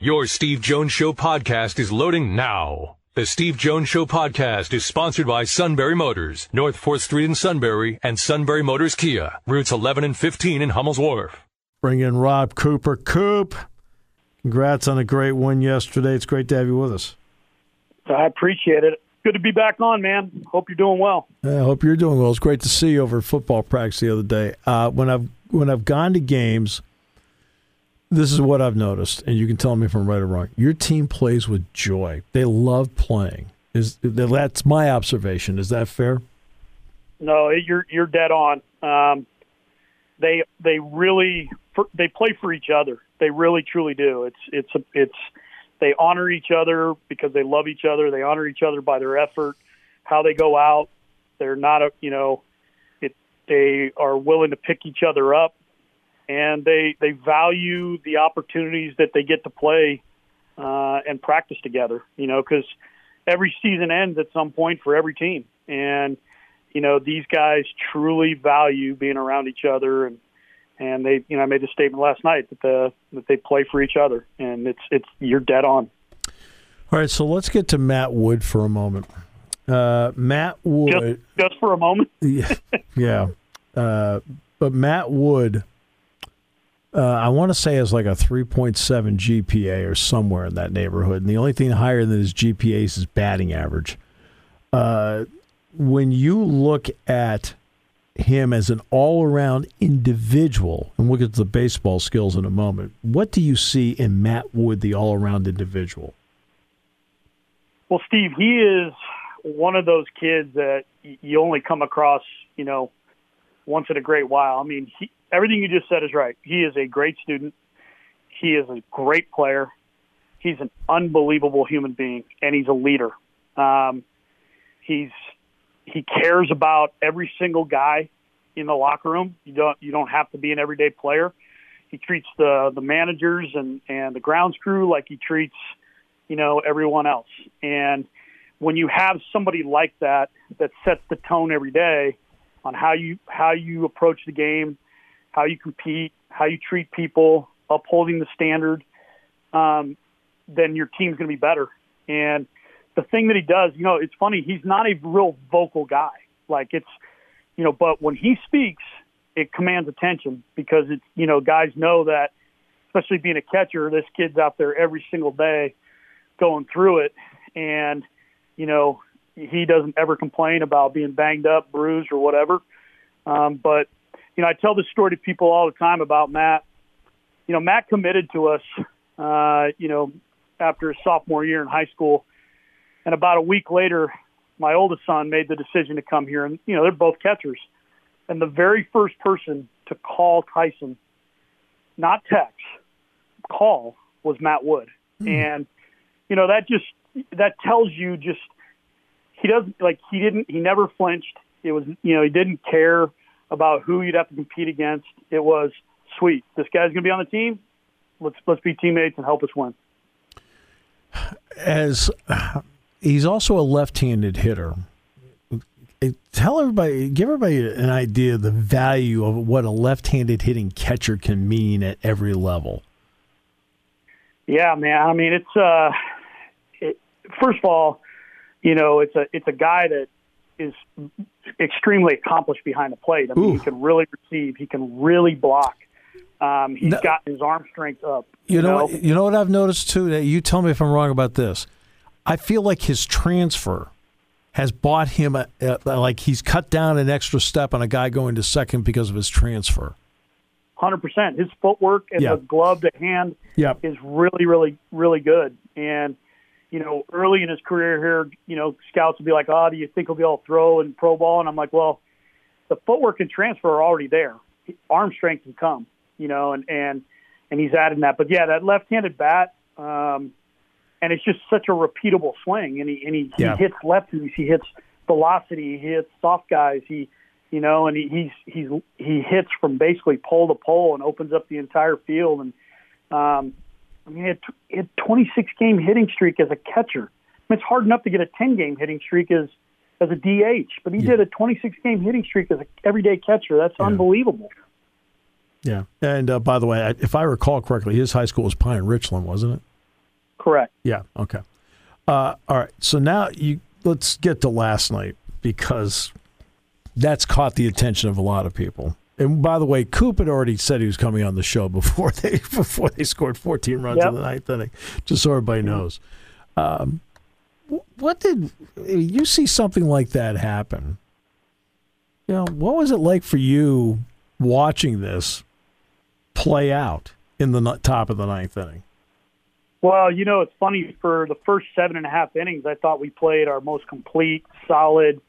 Your Steve Jones Show podcast is loading now. The Steve Jones Show podcast is sponsored by Sunbury Motors, North 4th Street in Sunbury, and Sunbury Motors Kia, routes 11 and 15 in Hummel's Wharf. Bring in Rob Cooper. Coop, congrats on a great win yesterday. It's great to have you with us. I appreciate it. Good to be back on, man. Hope you're doing well. I hope you're doing well. It's great to see you over football practice the other day. Uh, when I've when I've gone to games, this is what I've noticed, and you can tell me if I'm right or wrong. Your team plays with joy. They love playing. Is that's my observation? Is that fair? No, you're you're dead on. Um, they they really they play for each other. They really truly do. It's it's it's they honor each other because they love each other. They honor each other by their effort, how they go out. They're not a you know, it, they are willing to pick each other up and they they value the opportunities that they get to play uh, and practice together. You know, because every season ends at some point for every team, and you know these guys truly value being around each other and. And they, you know, I made the statement last night that the that they play for each other, and it's it's you're dead on. All right, so let's get to Matt Wood for a moment. Uh, Matt Wood, just, just, for a moment. yeah, yeah. Uh, but Matt Wood uh, I want to say it's like a 3.7 GPA or somewhere in that neighborhood. And the only thing higher than his GPA is his batting average. Uh, when you look at him as an all around individual, and we'll get to the baseball skills in a moment, what do you see in Matt Wood, the all around individual? Well, Steve, he is one of those kids that you only come across, you know, once in a great while. I mean, he, everything you just said is right. He is a great student. He is a great player. He's an unbelievable human being, and he's a leader. Um, he's he cares about every single guy in the locker room. You don't you don't have to be an everyday player. He treats the the managers and and the grounds crew like he treats you know everyone else. And when you have somebody like that that sets the tone every day on how you how you approach the game, how you compete, how you treat people, upholding the standard, um, then your team's going to be better. And the thing that he does, you know, it's funny. He's not a real vocal guy. Like it's, you know, but when he speaks, it commands attention because it's, you know, guys know that, especially being a catcher, this kid's out there every single day going through it. And, you know, he doesn't ever complain about being banged up, bruised, or whatever. Um, but you know, I tell this story to people all the time about Matt. You know, Matt committed to us, uh, you know, after his sophomore year in high school. And about a week later, my oldest son made the decision to come here. And, you know, they're both catchers. And the very first person to call Tyson, not text, call, was Matt Wood. Mm. And, you know, that just, that tells you just, he doesn't, like, he didn't, he never flinched. It was, you know, he didn't care about who you'd have to compete against. It was sweet. This guy's going to be on the team. Let's let's be teammates and help us win. As he's also a left-handed hitter. Tell everybody, give everybody an idea of the value of what a left-handed hitting catcher can mean at every level. Yeah, man. I mean, it's uh, it, first of all, you know, it's a it's a guy that is extremely accomplished behind the plate. I mean, Ooh. he can really receive. He can really block. Um, he's no, got his arm strength up. You, you know, know, you know what I've noticed too. That you tell me if I'm wrong about this. I feel like his transfer has bought him a, a, like he's cut down an extra step on a guy going to second because of his transfer. Hundred percent. His footwork and the glove to hand yep. is really, really, really good. And you know, early in his career here, you know, scouts would be like, "Oh, do you think he'll be able to throw and pro ball?" And I'm like, "Well, the footwork and transfer are already there. Arm strength can come, you know, and and and he's adding that. But yeah, that left-handed bat, um, and it's just such a repeatable swing. And he and he, yeah. he hits lefties, he hits velocity, he hits soft guys, he, you know, and he, he's he's he hits from basically pole to pole and opens up the entire field. And um, I mean, he had, he had 26 game hitting streak as a catcher. I mean, it's hard enough to get a 10 game hitting streak as as a DH, but he yeah. did a 26 game hitting streak as an everyday catcher. That's yeah. unbelievable. Yeah, and uh, by the way, if I recall correctly, his high school was Pine Richland, wasn't it? Correct. Yeah. Okay. Uh, all right. So now you let's get to last night because that's caught the attention of a lot of people. And by the way, Coop had already said he was coming on the show before they before they scored 14 runs Yep. in the ninth inning, just so everybody knows. Um, what did you see something like that happen? You know, what was it like for you watching this play out in the top of the ninth inning? Well, you know, it's funny. For the first seven and a half innings, I thought we played our most complete, solid,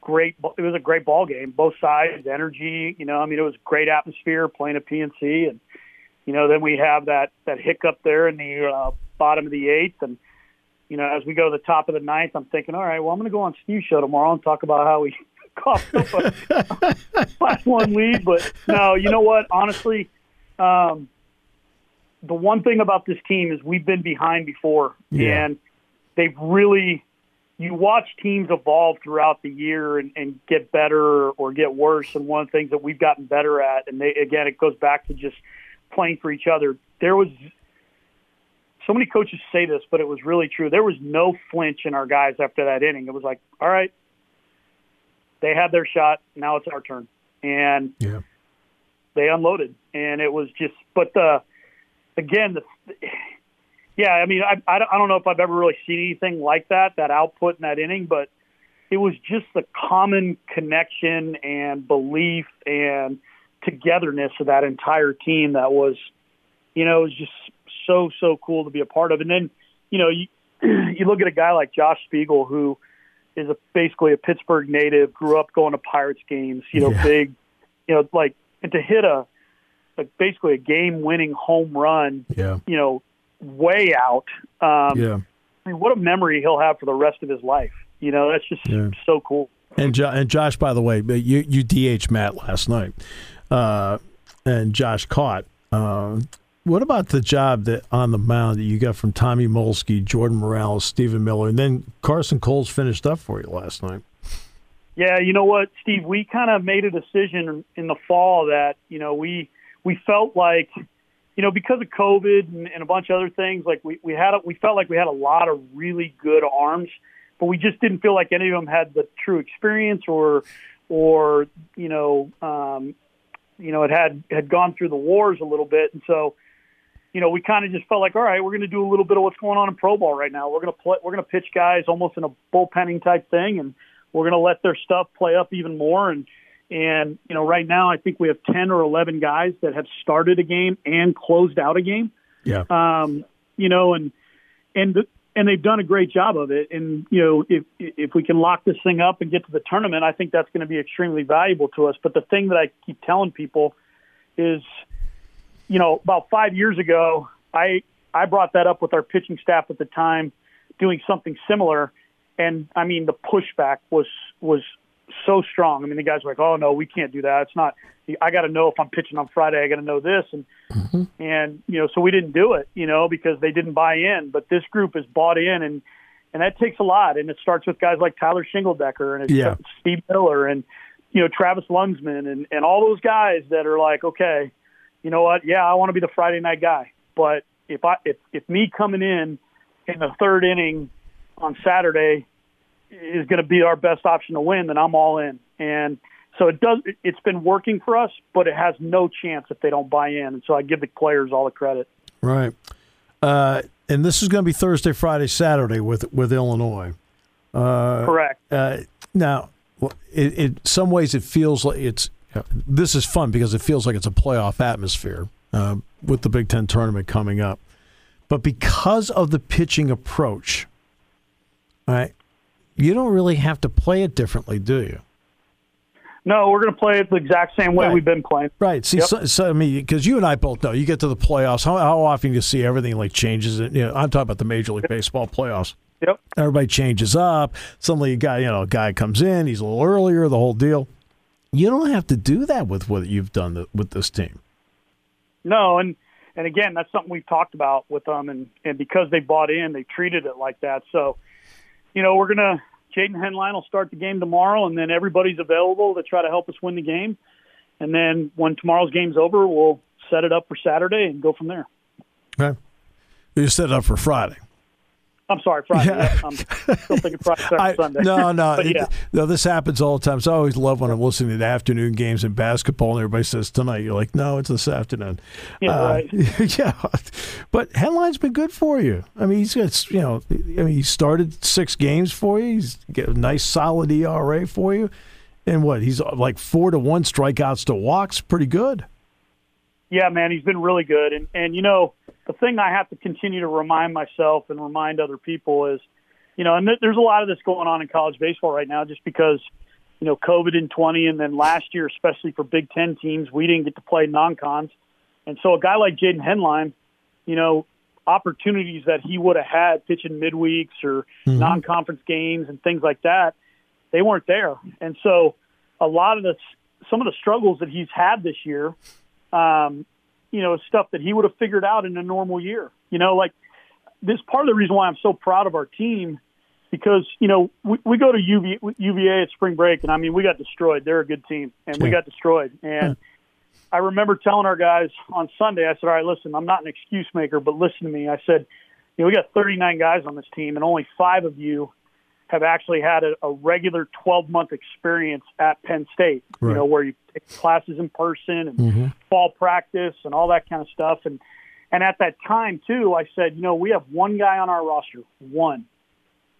great. It was a great ball game, both sides, energy. You know, I mean, it was great atmosphere playing at PNC, and you know, then we have that that hiccup there in the uh, bottom of the eighth, and you know, as we go to the top of the ninth, I'm thinking, all right, well, I'm going to go on Steve's show tomorrow and talk about how we coughed up a class one lead. But no, you know what? Honestly. Um, the one thing about this team is we've been behind before, Yeah. and they've really. You watch teams evolve throughout the year and, and get better or get worse. And one of the things that we've gotten better at, and they, again, it goes back to just playing for each other. There was so many coaches say this, but it was really true. There was no flinch in our guys after that inning. It was like, all right, they had their shot. Now it's our turn, and Yeah. they unloaded, and it was just. But the again, the yeah, I mean, I I don't- know if I've ever really seen anything like that, that output in that inning, but it was just the common connection and belief and togetherness of that entire team that was, you know, it was just so so cool to be a part of. And then, you know, you you look at a guy like Josh Spiegel who is a, basically a Pittsburgh native, grew up going to Pirates games, you know, Yeah. big, you know, like and to hit a like basically a game winning home run, Yeah. you know, way out. Um, Yeah. I mean, what a memory he'll have for the rest of his life. You know, that's just Yeah. so cool. And jo- and Josh, by the way, you you DH Matt last night, uh, and Josh caught. Uh, what about the job that on the mound that you got from Tommy Molsky, Jordan Morales, Stephen Miller, and then Carson Coles finished up for you last night? Yeah, you know what, Steve? We kind of made a decision in the fall that you know we we felt like you know because of COVID and, and a bunch of other things, like we we had a, we felt like we had a lot of really good arms, but we just didn't feel like any of them had the true experience or or you know um, you know it had had gone through the wars a little bit, and so you know we kind of just felt like all right, we're going to do a little bit of what's going on in pro ball right now. We're going to play, we're going to pitch guys almost in a bullpenning type thing, and we're going to let their stuff play up even more and and you know right now I think we have 10 or 11 guys that have started a game and closed out a game. Yeah. um you know and and and they've done a great job of it. And you know if if we can lock this thing up and get to the tournament I think that's going to be extremely valuable to us. But the thing that I keep telling people is you know about 5 years ago I I brought that up with our pitching staff at the time doing something similar. And I mean the pushback was was so strong. I mean the guys were like, "Oh no, we can't do that. It's not. I got to know if I'm pitching on Friday. I got to know this." And mm-hmm. and you know, so we didn't do it, you know, because they didn't buy in. But this group is bought in, and and that takes a lot. And it starts with guys like Tyler Shingledecker and Yeah. Steve Miller and you know Travis Luensmann and and all those guys that are like, okay, you know what? Yeah, I want to be the Friday night guy, but if I if if me coming in in the third inning on Saturday is going to be our best option to win, then I'm all in. And so it does. It's been working for us, but it has no chance if they don't buy in. And so I give the players all the credit. Right. Uh, and this is going to be Thursday, Friday, Saturday with with Illinois. Uh, Correct. Uh, now, it, in some ways, it feels like it's. This is fun because it feels like it's a playoff atmosphere uh, with the Big Ten tournament coming up. But because of the pitching approach, right, you don't really have to play it differently, do you? No, we're going to play it the exact same way Right. we've been playing. Right. See, Yep. so, so, I mean, because you and I both know, you get to the playoffs. How, how often you see everything like changes? You know, I'm talking about the Major League Baseball playoffs. Yep. Everybody changes up. Suddenly, a guy, you know, a guy comes in. He's a little earlier. The whole deal. You don't have to do that with what you've done th- with this team. No, and and again, that's something we've talked about with them, and and because they bought in, they treated it like that. So, you know, we're gonna Jaden Henline will start the game tomorrow, and then everybody's available to try to help us win the game. And then when tomorrow's game's over, we'll set it up for Saturday and go from there. Okay. You set it up for Friday. I'm sorry, Friday. Yeah. I'm still thinking Friday, Saturday, Sunday. No, no, yeah. no. This happens all the time. So I always love when I'm listening to the afternoon games in basketball, and everybody says tonight. You're like, no, it's this afternoon. Yeah, uh, right. yeah. But Henline's been good for you. I mean, he's got you know, I mean, he started six games for you. He's got a nice solid ERA for you, and what? He's like four to one strikeouts to walks. Pretty good. Yeah, man, he's been really good, and and you know the thing I have to continue to remind myself and remind other people is, you know, and th- there's a lot of this going on in college baseball right now, just because, you know, COVID in 20, and then last year, especially for Big Ten teams, we didn't get to play non-cons, and so a guy like Jaden Henline, you know, opportunities that he would have had pitching midweeks or mm-hmm. non-conference games and things like that, they weren't there, and so a lot of the some of the struggles that he's had this year um, you know, stuff that he would have figured out in a normal year. You know, like this part of the reason why I'm so proud of our team because you know we, we go to UV, UVA at spring break, and I mean we got destroyed. They're a good team, and yeah. we got destroyed. And yeah. I remember telling our guys on Sunday, I said, "All right, listen, I'm not an excuse maker, but listen to me." I said, "You know, we got 39 guys on this team, and only five of you have actually had a, a regular 12 month experience at Penn State, right. you know, where you take classes in person and mm-hmm. fall practice and all that kind of stuff. And, and at that time too, I said, you know, we have one guy on our roster, one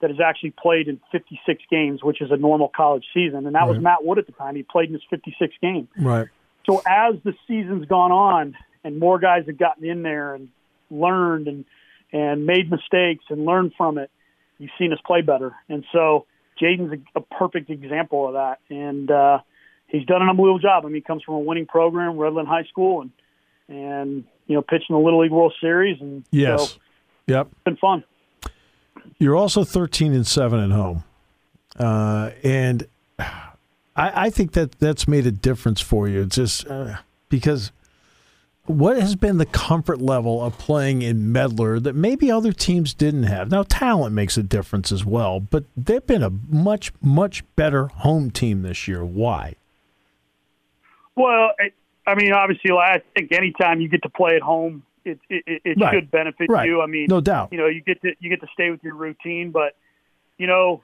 that has actually played in 56 games, which is a normal college season. And that right. was Matt Wood at the time. He played in his 56 game. Right. So as the season's gone on and more guys have gotten in there and learned and, and made mistakes and learned from it, you've seen us play better. And so Jaden's a, a perfect example of that. And uh, he's done an unbelievable job. I mean, he comes from a winning program, Red Land High School, and and you know, pitching the Little League World Series. And yes, so, yep, it's been fun. You're also 13 and seven at home, uh, and I, I, think that that's made a difference for you. It's Just uh, because what has been the comfort level of playing in Medlar that maybe other teams didn't have? Now, talent makes a difference as well, but they've been a much, much better home team this year. Why? Well, I mean, obviously, I think anytime you get to play at home, it it, it right. should benefit right. you. I mean, no doubt. You know, you get to you get to stay with your routine, but you know,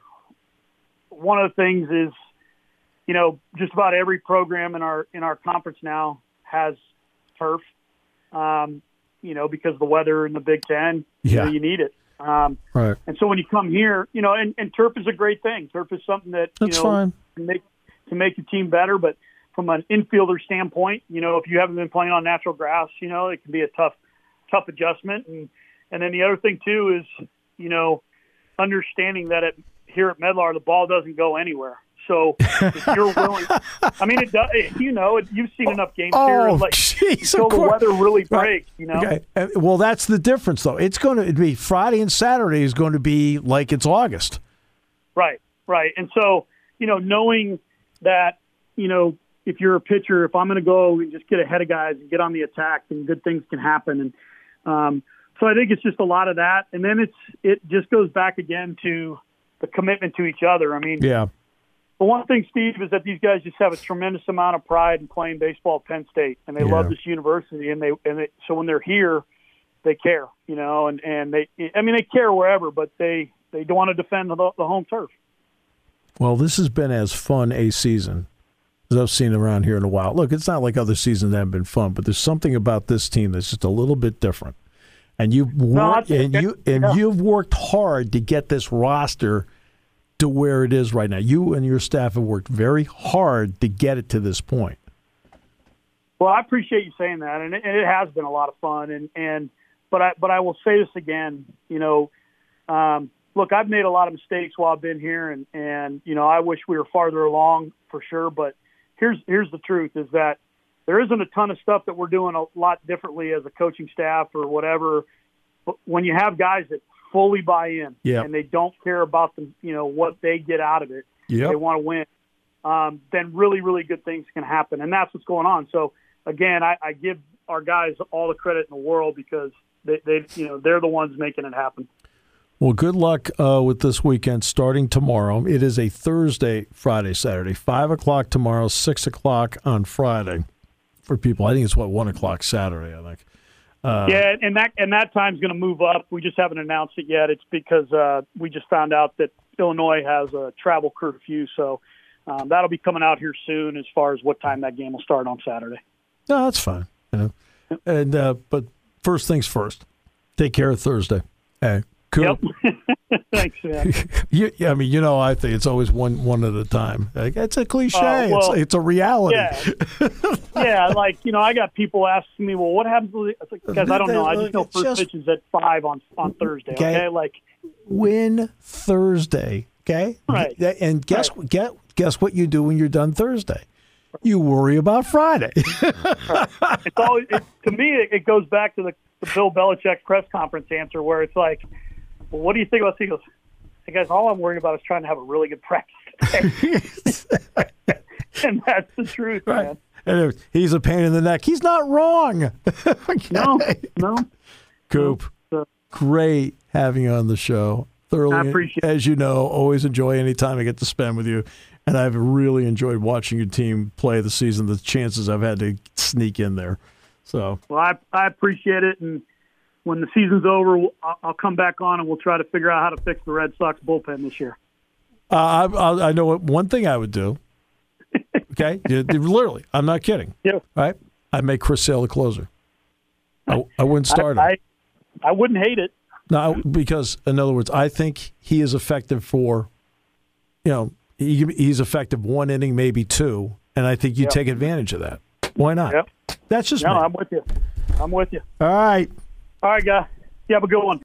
one of the things is, you know, just about every program in our in our conference now has turf. Um, you know, because the weather in the Big Ten, yeah. you, know, you need it. Um, right. And so when you come here, you know, and, and turf is a great thing. Turf is something that That's you know fine. can make can make your team better. But from an infielder standpoint, you know, if you haven't been playing on natural grass, you know, it can be a tough tough adjustment. And and then the other thing too is, you know, understanding that at here at Medlar the ball doesn't go anywhere. So if you're willing, I mean, it does. You know, you've seen enough games oh, here. Like, geez, so the weather really breaks. You know. Okay. Well, that's the difference, though. It's going to be Friday and Saturday is going to be like it's August. Right. Right. And so you know, knowing that you know, if you're a pitcher, if I'm going to go and just get ahead of guys and get on the attack, then good things can happen. And um, so I think it's just a lot of that. And then it's it just goes back again to the commitment to each other. I mean, yeah but one thing, Steve, is that these guys just have a tremendous amount of pride in playing baseball at Penn State, and they yeah. love this university. And they and they, so when they're here, they care, you know, and and they, I mean, they care wherever, but they they don't want to defend the, the home turf. Well, this has been as fun a season as I've seen around here in a while. Look, it's not like other seasons that have been fun, but there's something about this team that's just a little bit different. And you've worked, no, and you and yeah. you've worked hard to get this roster to where it is right now. You and your staff have worked very hard to get it to this point. Well, I appreciate you saying that, and it, and it has been a lot of fun. And and but I but I will say this again. You know, um, look, I've made a lot of mistakes while I've been here, and and you know I wish we were farther along for sure. But here's here's the truth: is that there isn't a ton of stuff that we're doing a lot differently as a coaching staff or whatever. But when you have guys that fully buy in, and they don't care about the you know what they get out of it. They want to win. Um, then really, really good things can happen, and that's what's going on. So again, I, I give our guys all the credit in the world because they, they you know they're the ones making it happen. Well, good luck uh, with this weekend starting tomorrow. It is a Thursday, Friday, Saturday, five o'clock tomorrow, six o'clock on Friday for people. I think it's what one o'clock Saturday. I think. Uh, yeah, and that and that time's going to move up. We just haven't announced it yet. It's because uh, we just found out that Illinois has a travel curfew, so um, that'll be coming out here soon. As far as what time that game will start on Saturday. No, that's fine. You know, and uh, but first things first. Take care of Thursday. Hey, cool. Yep. Thanks, man. you, I mean, you know, I think it's always one one at a time. Like, it's a cliche. Uh, well, it's, it's a reality. Yeah, yeah. Like you know, I got people asking me, "Well, what happens?" Because I don't know. I just know first Just- pitch is at five on on Thursday. Okay. Okay, like Win Thursday. Okay. Right. And guess get guess what you do when you're done Thursday. You worry about Friday. it's always it, to me. It, it goes back to the, the Bill Belichick press conference answer, where it's like, "Well, what do you think about Seagulls?" Hey guys, all I'm worried about is trying to have a really good practice today. and that's the truth, man. and he's a pain in the neck. He's not wrong. No, no. Coop, So- great having you on the show. Thoroughly, I appreciate as you know, always enjoy any time I get to spend with you. And I've really enjoyed watching your team play the season. The chances I've had to sneak in there. So Well, I I appreciate it, and when the season's over, I'll, come back on and we'll try to figure out how to fix the Red Sox bullpen this year. uh, I, I, know what one thing I would do. Okay, literally, I'm not kidding. Yeah. Right, I make Chris Sale the closer. I, I wouldn't start him. I, I I wouldn't hate it. No, because in other words, I think he is effective for, you know, he, he's effective one inning, maybe two, and I think you Yep. take advantage of that. Why not? Yep. That's just No, me. I'm with you. I'm with you. All right. All right, guys. You have a good one.